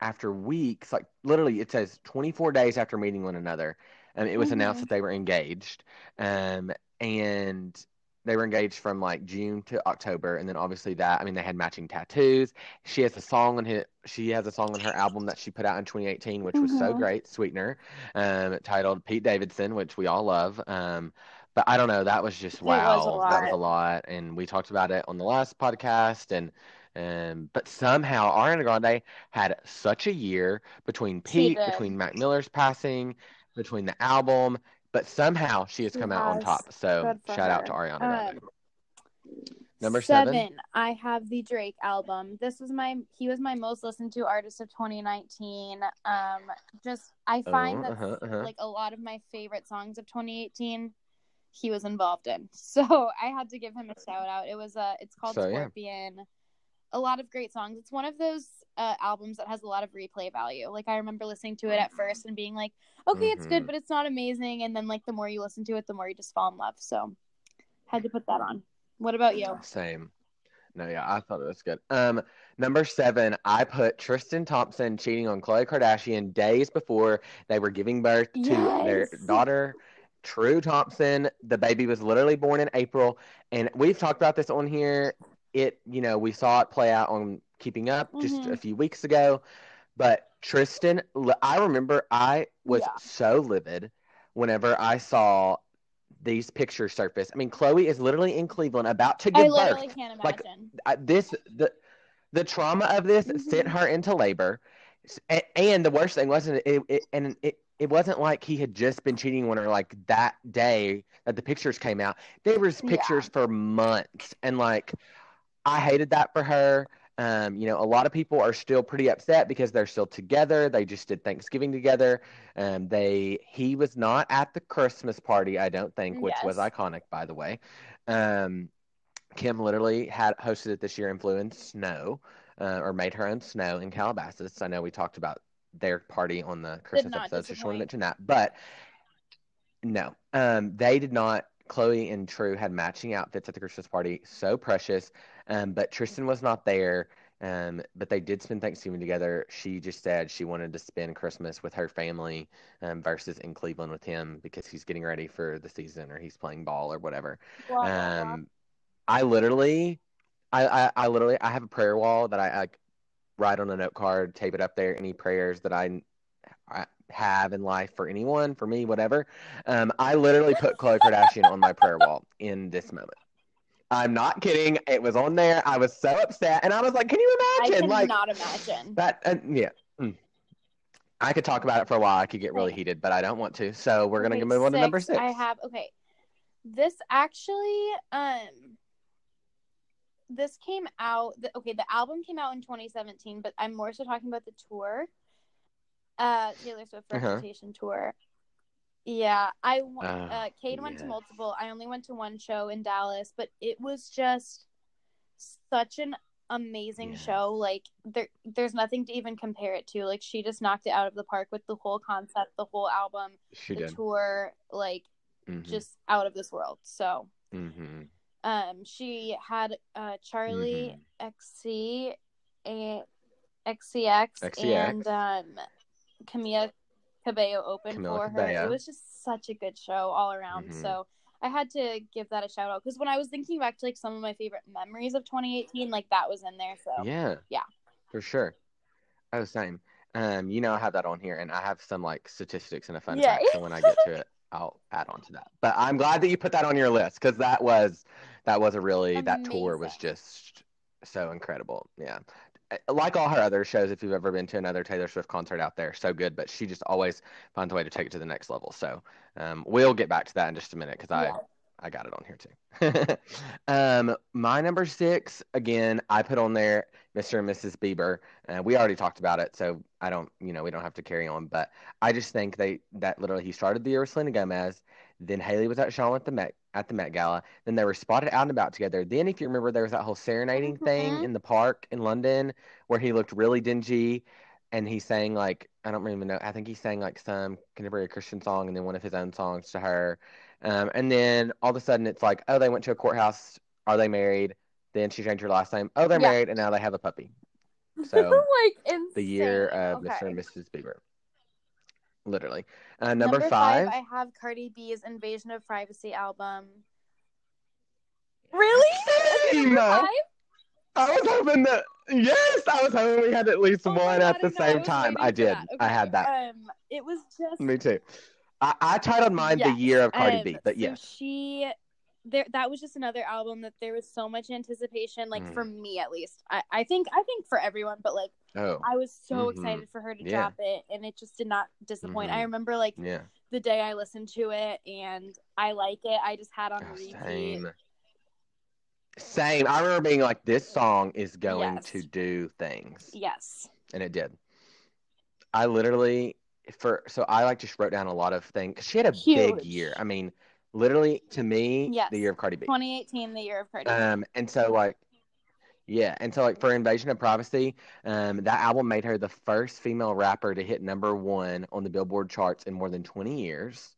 after weeks, like literally it says 24 days after meeting one another, um, it was announced Mhm. that they were engaged. Um, and they were engaged from like June to October, and then obviously that I mean they had matching tattoos. She has a song on his she has a song on her album that she put out in 2018, which was so Mhm. great, Sweetener, um, titled Pete Davidson, which we all love. Um, but I don't know, that was just It was wow, that was a lot, and we talked about it on the last podcast, and um, but somehow Ariana Grande had such a year between Pete, between Mac Miller's passing, between the album, but somehow she has come out on top. So shout out to Ariana Grande. Um, Number seven? I have the Drake album. This was my he was my most listened to artist of 2019. Um, just I find Oh, that uh-huh, uh-huh. like a lot of my favorite songs of 2018 he was involved in. [LAUGHS] So I had to give him a shout out. It was a it's called So, yeah. A lot of great songs. It's one of those uh, albums that has a lot of replay value. Like I remember listening to it at first and being like, okay, it's good, Mhm. but it's not amazing. And then like the more you listen to it, the more you just fall in love. So had to put that on. What about you? Same. No, yeah, I thought it was good. Um, number seven, I put Tristan Thompson cheating on Khloe Kardashian days before they were giving birth to their daughter, True Thompson. The baby was literally born in April, and we've talked about this on here. It, you know, we saw it play out on Keeping Up just Mhm. a few weeks ago, but Tristan, I remember I was Yeah. so livid whenever I saw these pictures surface. I mean, Khloe is literally in Cleveland about to I give literally birth. can't Like, imagine. I, this the the trauma of this Mhm. sent her into labor, S- a- and the worst thing wasn't it, it and it. It wasn't like he had just been cheating on her like that day that the pictures came out. There was Yeah. pictures for months, and like I hated that for her. Um, you know, a lot of people are still pretty upset because they're still together. They just did Thanksgiving together. Um, they he was not at the Christmas party, I don't think, which was iconic, by the way. Um, Kim literally had hosted it this year in flew in snow, uh, or made her own snow in Calabasas. I know we talked about their party on the Christmas episode, so just want to mention that. But no, um, they did not. Khloe and True had matching outfits at the Christmas party, so precious. Um, but Tristan was not there. Um, but they did spend Thanksgiving together. She just said she wanted to spend Christmas with her family um, versus in Cleveland with him because he's getting ready for the season or he's playing ball or whatever. Blah. Um, I literally, I, I, I literally, I have a prayer wall that I, I write on a note card, tape it up there. Any prayers that I, I have in life for anyone, for me, whatever. Um, I literally put Khloe Kardashian on my prayer wall in this moment. I'm not kidding. It was on there. I was so upset, and I was like, "Can you imagine?" I imagine?" like cannot imagine. that. Uh, yeah. Mm. I could talk about it for a while. I could get really Okay. heated, but I don't want to. So we're gonna Okay, move on to number six. I have okay. This actually, um, this came out. The, okay, the album came out in 2017, but I'm more so talking about the tour. Uh, Taylor Swift Uh-huh. Reputation tour. Yeah, I Oh, uh, Cade went to multiple. I only went to one show in Dallas, but it was just such an amazing Yes. show. Like there, there's nothing to even compare it to. Like she just knocked it out of the park with the whole concept, the whole album, She the did. tour, like Mhm. just out of this world. So, Mhm. um, she had uh Charli XC and XCX, XCX. and um Camila Cabello open Camila for her. It was just such a good show all around. Mhm. So I had to give that a shout out because when I was thinking back to like some of my favorite memories of 2018, like that was in there. So Yeah. Yeah. For sure. Oh, same. Um, you know, I have that on here, and I have some like statistics and a fun Yeah. fact. So when I get to it, [LAUGHS] I'll add on to that. But I'm glad that you put that on your list because that was that was a really that tour was just so incredible. Yeah. Like all her other shows, if you've ever been to another Taylor Swift concert out there, so good. But she just always finds a way to take it to the next level. So um, we'll get back to that in just a minute because I Yeah. I got it on here too. [LAUGHS] um, my number six, again, I put on there Mr. and Mrs. Bieber. Uh, we already talked about it, so I don't, you know, we don't have to carry on. But I just think they that literally he started the year with Selena Gomez. Then Hailey was at Shawn at the Met at the Met Gala. Then they were spotted out and about together. Then, if you remember, there was that whole serenading Mm-hmm. thing in the park in London where he looked really dingy, and he sang like I don't even know. I think he sang like some contemporary Christian song and then one of his own songs to her. Um, and then all of a sudden, it's like, oh, they went to a courthouse. Are they married? Then she changed her last name. Oh, they're Yeah. married, and now they have a puppy. [LAUGHS] So like insane. the year of okay. Mr. and Mrs. Bieber. Literally. Uh, number, five, five. I have Cardi B's Invasion of Privacy album. Really? Same. Five? I was hoping that. Yes, I was hoping we had at least Oh my one God, at the I know, I same time. I did. that. I had that. Um, it was just Me too. I, I titled mine the year of Cardi um, B, but so she there that was just another album that there was so much anticipation like Mm. for me at least I, I think i think for everyone but like Oh, i was so Mhm. excited for her to Yeah. drop it and it just did not disappoint i Mhm. remember like yeah. the day i listened to it and i like it i just had on Oh, repeat same. Same. I remember being like, this song is going Yes. to do things. yes And it did. I literally, for, so I like just wrote down a lot of things She had a big year. I mean, literally, to me, Yes. the year of Cardi B. 2018 the year of cardi B. Um, and so like, yeah, and so like for Invasion of Privacy, um, that album made her the first female rapper to hit number one on the Billboard charts in more than 20 years.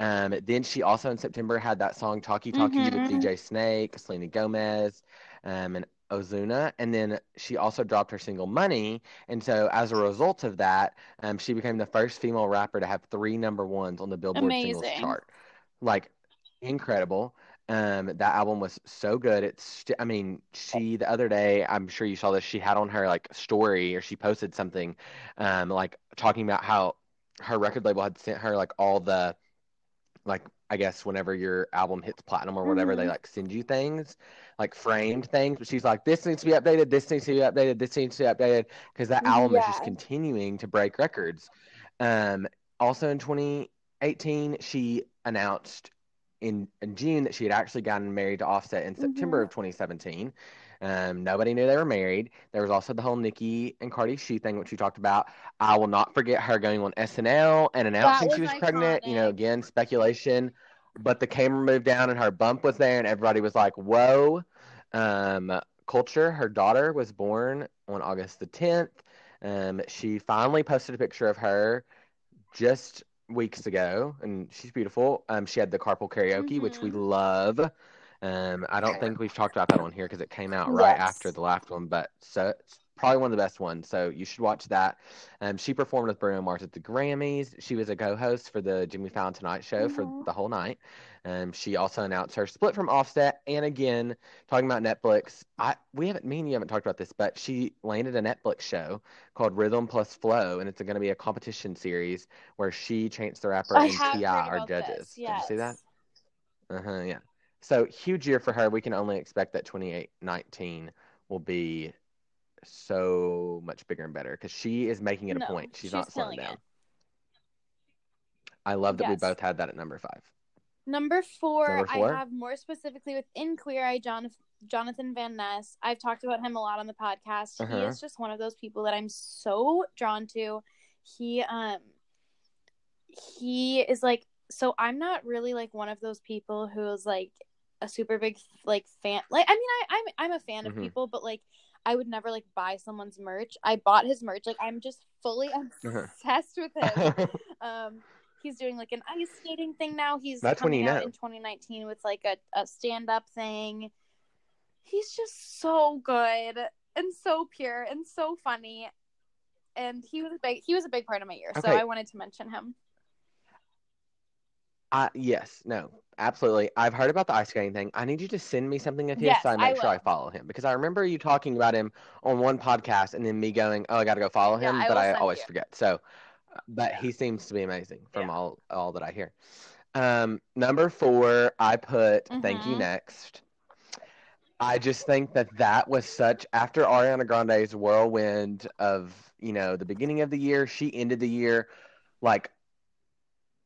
Um, then she also in September had that song "Taki Taki" Mhm. with DJ Snake, Selena Gomez, um, and Ozuna, and then she also dropped her single "Money." And so as a result of that, um, she became the first female rapper to have three number ones on the Billboard Singles chart. Like incredible. Um, that album was so good. It's, st- I mean, she the other day, I'm sure you saw this. She had on her like story, or she posted something, um, like talking about how her record label had sent her like all the, like I guess whenever your album hits platinum or whatever, they Mhm. like send you things, like framed things. But she's like, this needs to be updated. This needs to be updated. This needs to be updated because that album is just continuing to break records. Um, also in 2018, she announced in, in June that she had actually gotten married to Offset in September Mhm. of 2017. Um, nobody knew they were married. There was also the whole Nicki and Cardi shoe thing, which we talked about. I will not forget her going on SNL and announcing was she was pregnant. You know, again, speculation, but the camera moved down and her bump was there, and everybody was like, "Whoa!" Um, Culture, her daughter, was born on August the 10th. Um, she finally posted a picture of her just weeks ago, and she's beautiful. Um, she had the carpool karaoke, which we Mhm. love. Um, I don't think we've talked about that one here because it came out right Yes. after the last one, but so it's probably one of the best ones. So you should watch that. Um, she performed with Bruno Mars at the Grammys. She was a co-host for the Jimmy Fallon Tonight Show for Mhm. the whole night. Um, she also announced her split from Offset, and again talking about Netflix. I we haven't me and you haven't talked about this, but she landed a Netflix show called Rhythm Plus Flow, and it's going to be a competition series where she, Chance the Rapper, I and T.I. are judges. this. Did you see that? Uh huh. Yeah. So huge year for her. We can only expect that 2019 will be so much bigger and better because she is making it a point. She's, she's not slowing down. it. I love that we both had that at number five. Number four, Number four? I have more specifically within Queer Eye, John, Jonathan Van Ness. I've talked about him a lot on the podcast. He Uh-huh. is just one of those people that I'm so drawn to. He um he is like so I'm not really like one of those people who's like a super big like fan. Like I mean I I'm I'm a fan of Mhm. people, but like I would never like buy someone's merch. I bought his merch. Like I'm just fully Uh-huh. obsessed with him. [LAUGHS] Um, he's doing like an ice skating thing now. He's That's coming out know. in 2019 with like a, a stand up thing. He's just so good and so pure and so funny. And he was a big he was a big part of my year, so I wanted to mention him. I, yes, no, absolutely. I've heard about the ice skating thing. I need you to send me something of his Yes, so I I make sure I follow him because I remember you talking about him on one podcast and then me going, "Oh, I got to go follow Yeah, him," I but I always you. forget. So, but he seems to be amazing from Yeah. all all that I hear. Um, number four, I put "Thank You Mhm. Next." I just think that that was such after Ariana Grande's whirlwind of you know the beginning of the year. She ended the year like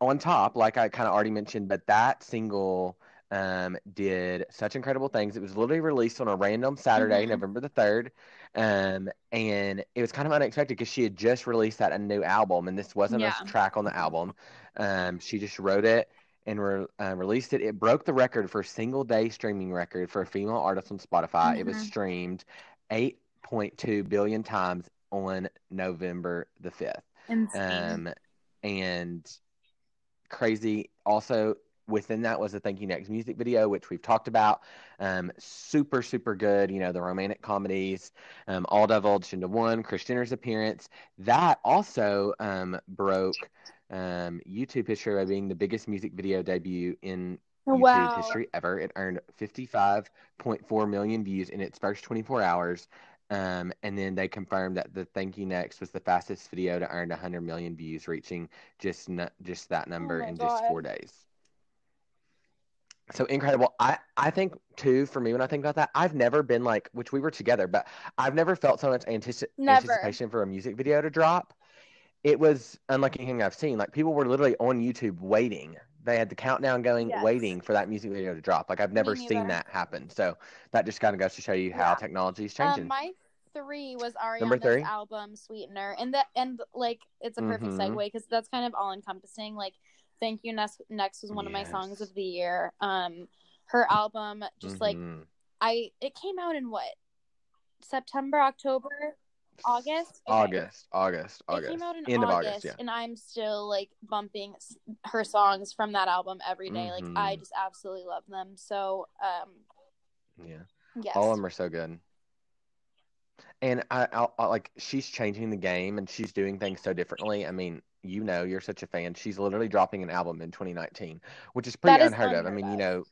on top, like I kind of already mentioned, but that single um, did such incredible things. It was literally released on a random Saturday, Mhm. November the 3rd. Um, and it was kind of unexpected because she had just released that a new album, and this wasn't Yeah. a track on the album. Um, she just wrote it and re- uh, released it. It broke the record for a single day streaming record for a female artist on Spotify. It was Mhm. streamed 8.2 billion times on November the 5th. Insane. Um, and crazy. Also, within that was the Thank You Next music video, which we've talked about. Um, super, super good. You know, the romantic comedies, um, all divulged into one. Kris Jenner's appearance. That also um, broke um, YouTube history by being the biggest music video debut in YouTube wow. history ever. It earned 55.4 million views in its first 24 hours. Um, and then they confirmed that the Thank You Next was the fastest video to earn 100 million views, reaching just n- just that number my in just four days. So incredible. I, I think too for me when I think about that, I've never been like, which we were together, but I've never felt so much antici- anticipation for a music video to drop. It was unlike anything I've seen. Like people were literally on YouTube waiting. They had the countdown going, Yes. waiting for that music video to drop. Like I've never seen that happen. So that just kind of goes to show you how Yeah. technology is Um, changing. my three was Number Ariana's three? album Sweetener, and that and like it's a perfect Mhm. segue because that's kind of all encompassing. Like, Thank You Next, Next was one of my songs of the year. Um, her album just like Mhm. I it came out in what September, October, August, Okay. August, August, August. It came out in End August, of August, yeah. and I'm still like bumping her songs from that album every day. Like I Mhm. just absolutely love them. So, um, Yeah. yes, All of them are so good. And I, I, I like she's changing the game and she's doing things so differently. I mean, you know, you're such a fan. She's literally dropping an album in 2019, which is pretty is unheard of. I unheard mean, you know,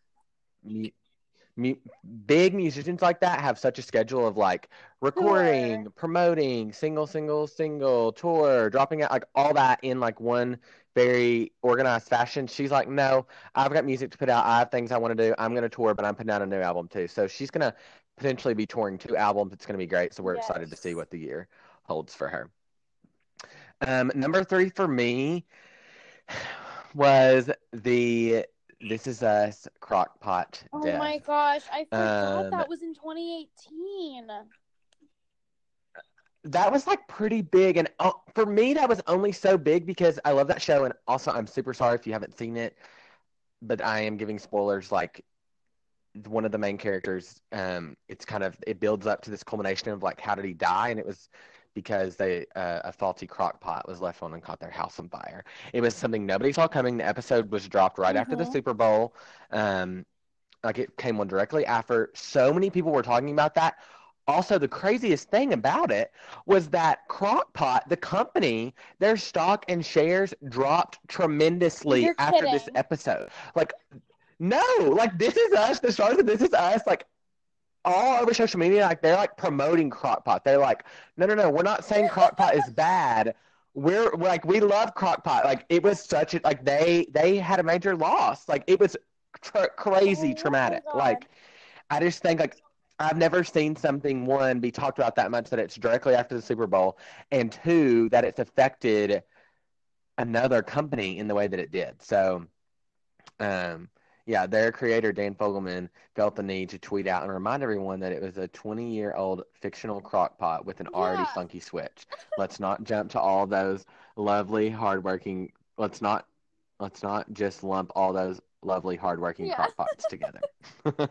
mu- big musicians like that have such a schedule of like recording, promoting, single, single, single, tour, dropping out, like all that in like one very organized fashion. She's like, no, I've got music to put out. I have things I want to do. I'm going to tour, but I'm putting out a new album too. So she's going to potentially be touring two albums. It's going to be great. So we're excited to see what the year holds for her. Um, number three for me [SIGHS] was the This Is Us Crockpot Oh death. my gosh, I forgot Um, that was in 2018. that was like pretty big and uh, for me that was only so big because i love that show and also i'm super sorry if you haven't seen it but i am giving spoilers like one of the main characters um it's kind of it builds up to this culmination of like how did he die and it was because they uh, a faulty crock pot was left on and caught their house on fire. It was something nobody saw coming. The episode was dropped right after the Mhm. super bowl. Um like it came on directly after so many people were talking about that. Also the craziest thing about it was that crockpot the company their stock and shares dropped tremendously You're after this episode. Like no like this is us the stars of this is us like all over social media like they're like promoting crockpot they're like no no no we're not saying crockpot is bad. We're we're like we love crockpot like it was such a like they they had a major loss. Like it was tra- crazy Oh traumatic. Like i just think like I've never seen something one be talked about that much that it's directly after the Super Bowl, and two that it's affected another company in the way that it did. So, um, yeah, their creator Dan Fogelman felt the need to tweet out and remind everyone that it was a 20-year-old fictional crockpot with an already funky switch. Let's not jump to all those lovely, hardworking. Let's not let's not just lump all those lovely, hardworking Yeah. crockpots together. [LAUGHS]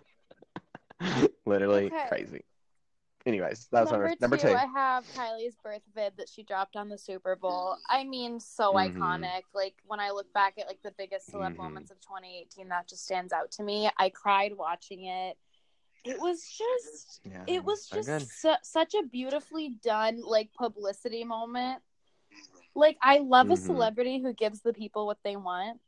[LAUGHS] Literally Okay. crazy. Anyways, that was number, number, number two, two. I have Kylie's birth vid that she dropped on the Super Bowl. I mean, so Mhm. iconic. Like when I look back at like the biggest celeb Mhm. moments of 2018, that just stands out to me. I cried watching it. It was just, Yeah, it was so just su- such a beautifully done like publicity moment. Like I love a Mhm. celebrity who gives the people what they want,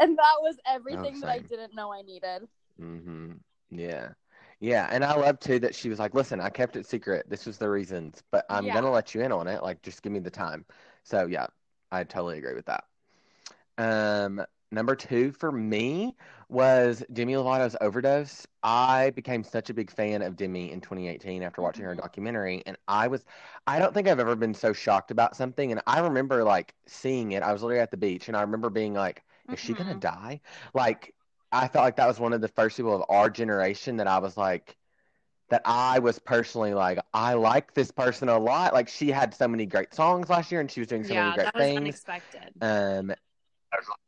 and that was everything that I Oh, didn't know I needed. hmm Yeah. Yeah. And I love too that she was like, listen, I kept it secret. This was the reasons, but I'm Yeah. going to let you in on it. Like, just give me the time. So, yeah, I totally agree with that. Um, number two for me was Demi Lovato's overdose. I became such a big fan of Demi in 2018 after watching her Mhm. documentary. And I was, I don't think I've ever been so shocked about something. And I remember like seeing it. I was literally at the beach and I remember being like, is she going to Mhm. die? Like, I felt like that was one of the first people of our generation that I was like, that I was personally like, I like this person a lot. Like she had so many great songs last year, and she was doing so yeah, many great that was things. unexpected. Um,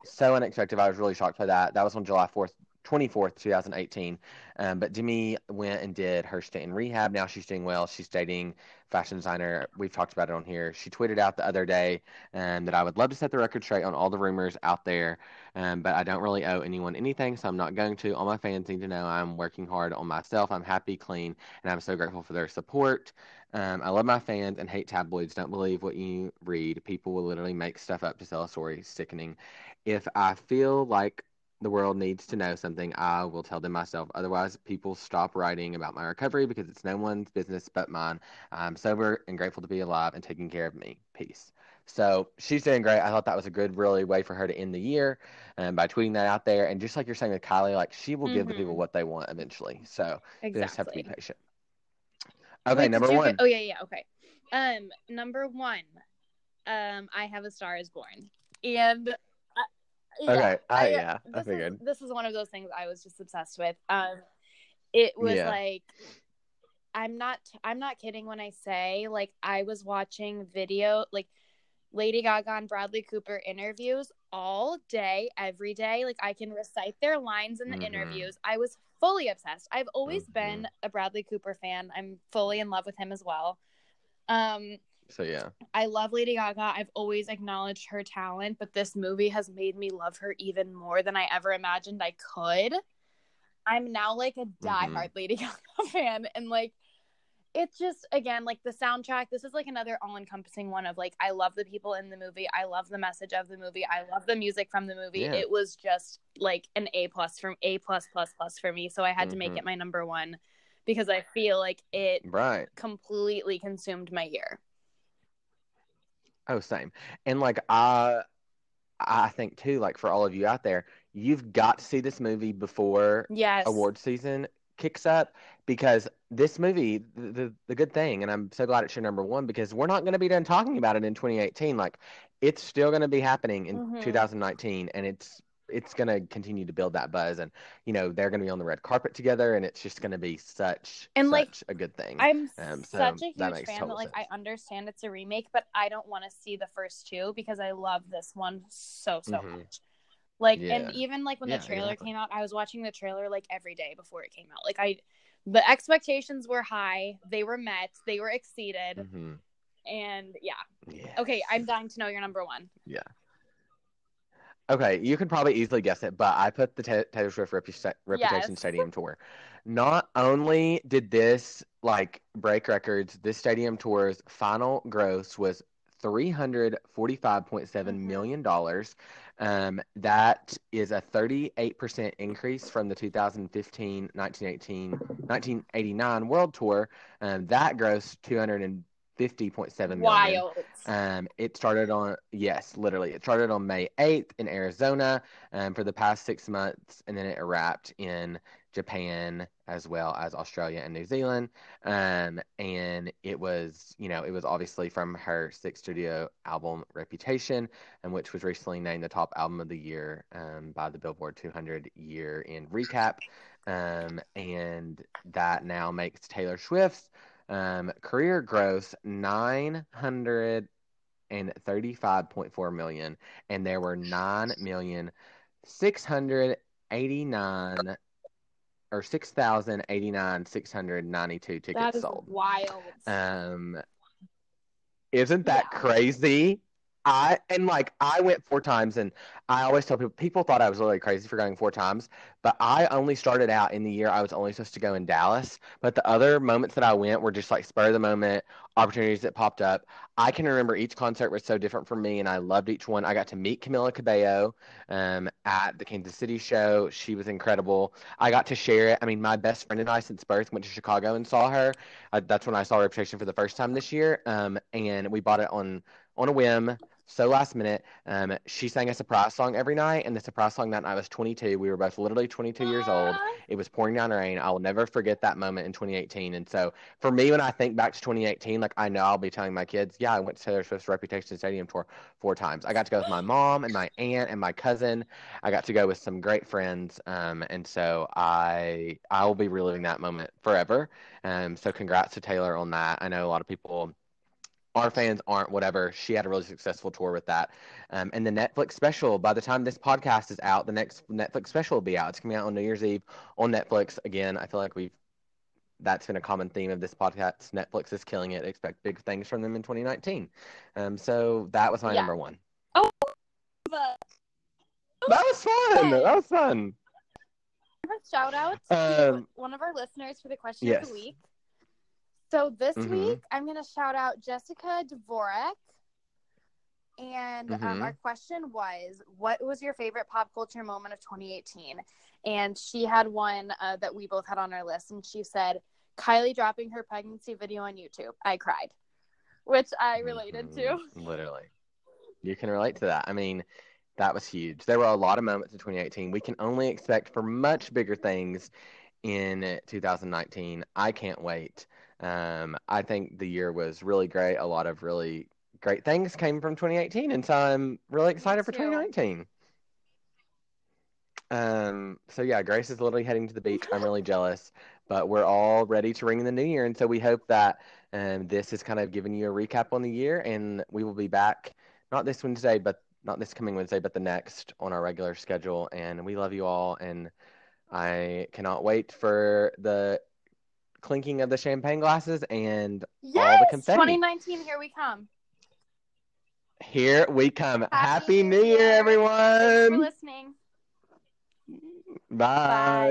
so unexpected. I was really shocked by that. That was on July 4th, 24th, 2018. Um, but Demi went and did her stint in rehab. Now she's doing well. She's dating fashion designer. We've talked about it on here. She tweeted out the other day um, that I would love to set the record straight on all the rumors out there, um, but I don't really owe anyone anything, so I'm not going to. All my fans need to know I'm working hard on myself. I'm happy, clean, and I'm so grateful for their support. Um, I love my fans and hate tabloids. Don't believe what you read. People will literally make stuff up to sell a story. Sickening. If I feel like the world needs to know something, I will tell them myself. Otherwise, people stop writing about my recovery because it's no one's business but mine. I'm sober and grateful to be alive and taking care of me. Peace. So she's doing great. I thought that was a good, really way for her to end the year um, by tweeting that out there. And just like you're saying with Kylie, like she will give the people Mhm. what they want eventually. So you just have to be patient. Okay, Wait, number one. get- oh yeah, yeah, okay. Um, number one, um, I have a Star is Born, and yeah, okay, I, I- yeah, I this is this is one of those things I was just obsessed with. Um, it was Yeah. like I'm not I'm not kidding when I say like I was watching video like Lady Gaga and Bradley Cooper interviews all day, every day. Like I can recite their lines in the Mhm. interviews. I was fully obsessed. I've always Mhm. been a Bradley Cooper fan. I'm fully in love with him as well. Um, So yeah, I love Lady Gaga. I've always acknowledged her talent, but this movie has made me love her even more than I ever imagined I could. I'm now like a diehard Lady [LAUGHS] Gaga fan, and like it's just again like the soundtrack. This is like another all-encompassing one of like I love the people in the movie, I love the message of the movie, I love the music from the movie. Yeah. It was just like an A plus from A plus plus plus for me, so I had to make Mhm. it my number one because I feel like it right. completely consumed my year. Oh, same. And like I I think too, like for all of you out there, you've got to see this movie before Yes. award season kicks up because this movie, the, the the good thing, and I'm so glad it's your number one because we're not going to be done talking about it in 2018. Like it's still going to be happening in Mhm. 2019, and it's it's going to continue to build that buzz, and you know they're going to be on the red carpet together, and it's just going to be such And, like, a good thing. I'm Um, so such a huge makes fan that like I understand it's a remake, but I don't want to see the first two because I love this one so so Mhm. much. Like Yeah. and even like when Yeah, the trailer exactly. came out, I was watching the trailer like every day before it came out. Like I the expectations were high, they were met, they were exceeded, Mhm. and yeah. Yeah. Okay, I'm dying to know your number one. Okay, you can probably easily guess it, but I put the Ta- Taylor Swift Repu- Reputation Yes. Stadium tour. Not only did this like break records, this stadium tour's final gross was three hundred forty-five point seven Mhm. million dollars. Um, that is a thirty-eight percent increase from the 2015, 1918, 1989 World Tour. Um, that grossed two hundred and fifty point seven million. Wild. Um, it started on yes, literally. It started on May eighth in Arizona um, for the past six months, and then it wrapped in Japan as well as Australia and New Zealand. Um, and it was, you know, it was obviously from her sixth studio album Reputation, and which was recently named the top album of the year um, by the Billboard 200 Year in Recap. Um, and that now makes Taylor Swift's um, career gross nine hundred and thirty-five point four million, and there were nine million six hundred eighty-nine or six thousand eighty-nine six hundred ninety-two tickets sold. wild. Um, isn't that Yeah. crazy? I and like I went four times, and I always tell people people thought I was really crazy for going four times, but I only started out in the year I was only supposed to go in Dallas. But the other moments that I went were just like spur of the moment opportunities that popped up. I can remember each concert was so different for me, and I loved each one. I got to meet Camila Cabello um, at the Kansas City show. She was incredible. I got to share it. I mean, my best friend and I since birth went to Chicago and saw her. That's when I saw Reputation for the first time this year, um, and we bought it on on a whim. So last minute. Um, she sang a surprise song every night, and the surprise song that night was 22. We were both literally 22 years old. It was pouring down rain. I will never forget that moment in 2018. And so for me, when I think back to 2018, like I know I'll be telling my kids, yeah, I went to Taylor Swift's Reputation Stadium tour four times. I got to go with my mom and my aunt and my cousin. I got to go with some great friends. Um, and so I I will be reliving that moment forever. Um, so congrats to Taylor on that. I know a lot of people our fans aren't whatever. She had a really successful tour with that. Um, and the netflix special by the time this podcast is out the next netflix special will be out. It's coming out on new year's eve on netflix. Again i feel like we've that's been a common theme of this podcast. Netflix is killing it. Expect big things from them in 2019 um, so that was my Yeah. number one. Oh, but that was fun. That was fun. Shout out to Um, one of our listeners for the question yes. of the week. So this Mhm. week, I'm going to shout out Jessica Dvorak. And um, Mhm. our question was, what was your favorite pop culture moment of 2018? And she had one uh, that we both had on our list. And she said, Kylie dropping her pregnancy video on YouTube. I cried, which I related to. Mhm. literally you can relate to that i mean that was huge there were a lot of moments in 2018 we can only expect for much bigger things in 2019 i can't wait um, i think the year was really great a lot of really great things came from 2018 and so i'm really excited for 2019 um, so yeah grace is literally heading to the beach i'm really jealous but we're all ready to ring in the new year and so we hope that um, this is kind of giving you a recap on the year and we will be back not this Wednesday, but not this coming Wednesday, but the next on our regular schedule. And we love you all. And I cannot wait for the clinking of the champagne glasses. And Yes, confetti. 2019, here we come. here we come. Happy, Happy New Year, Year. Thanks for everyone. listening. Bye. Bye.